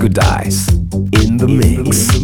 Disco Dice in the mix.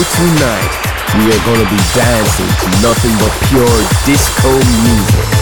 Tonight, we are gonna be dancing to nothing but pure disco music.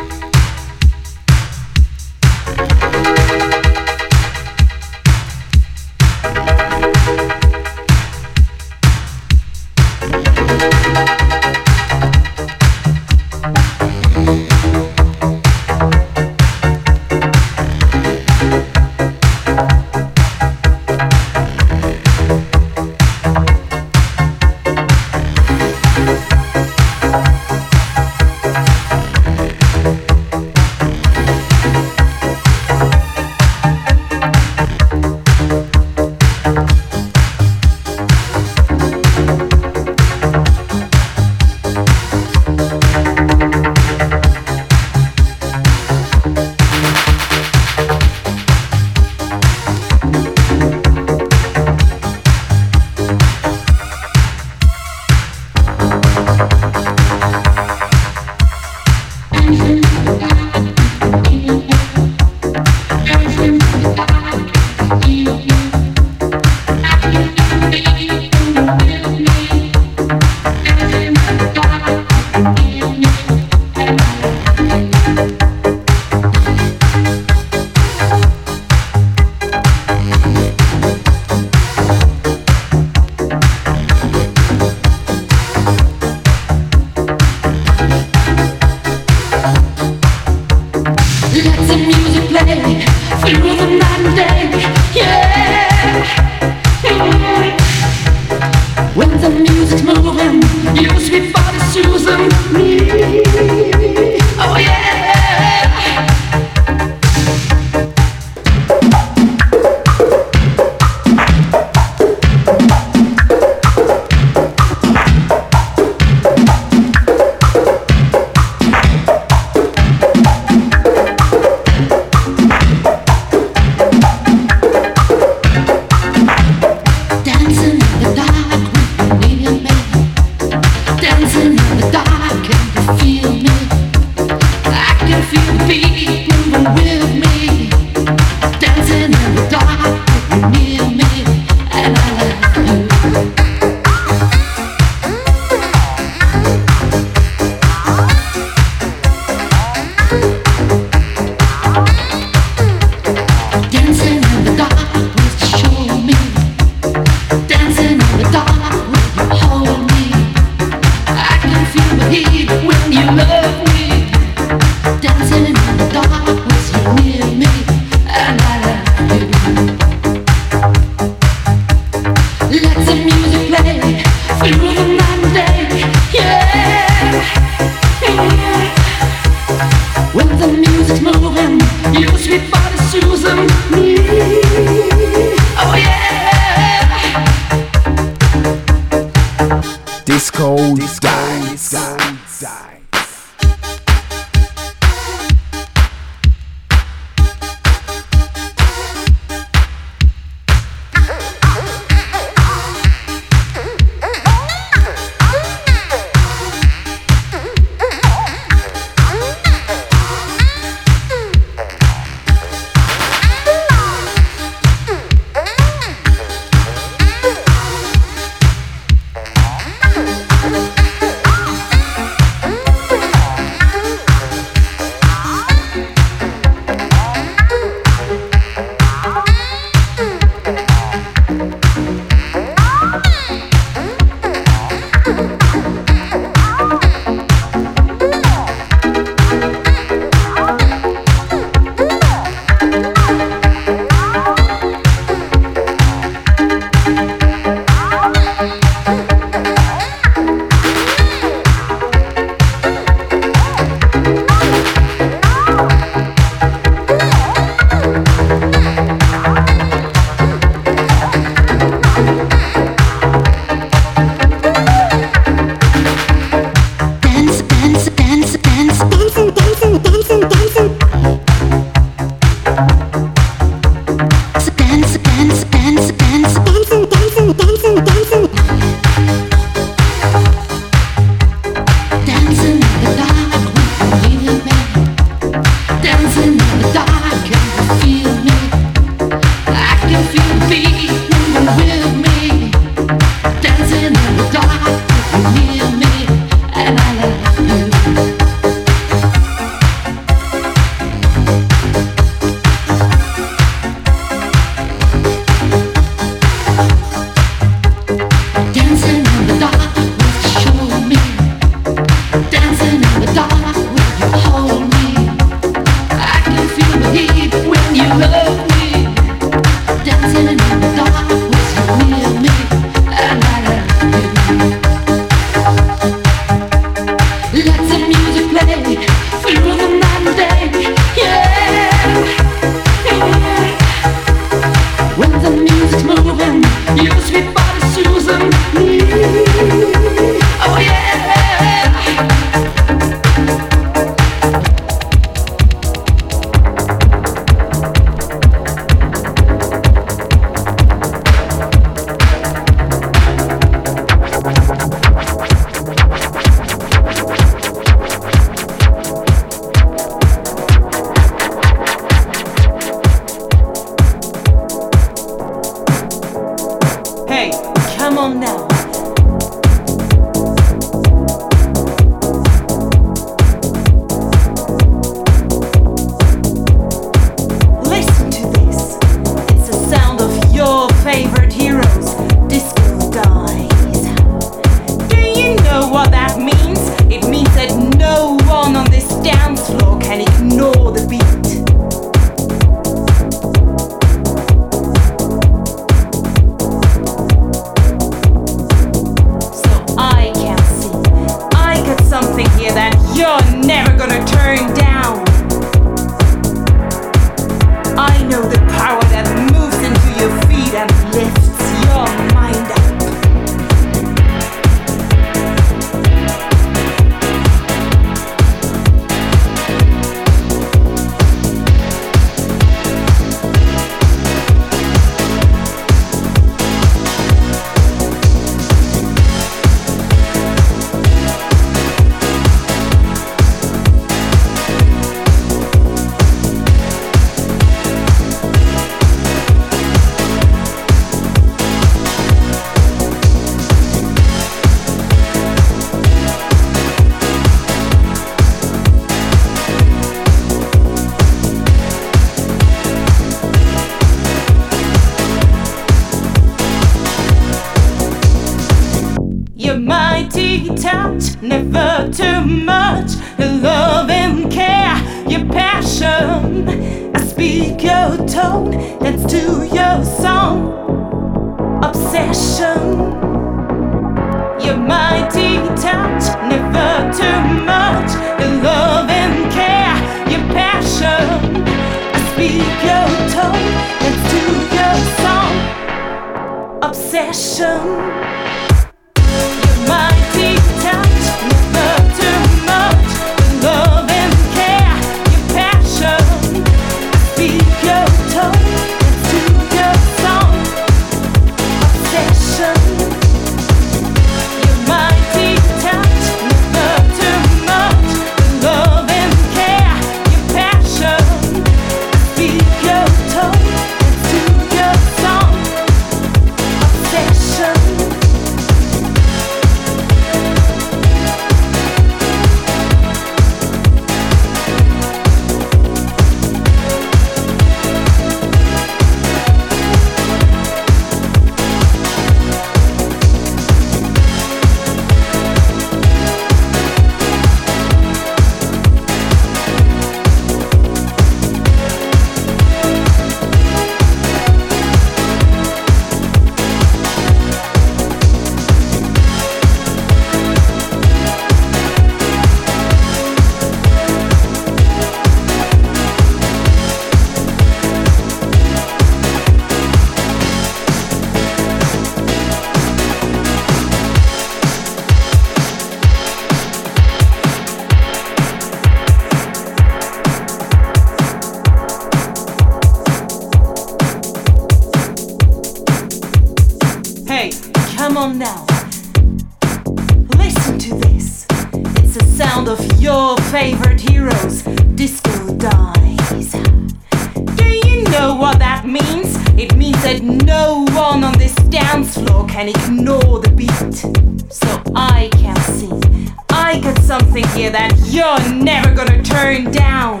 can ignore the beat. So I can sing. I got something here that you're never gonna turn down.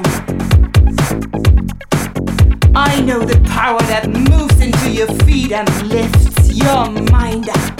I know the power that moves into your feet and lifts your mind up.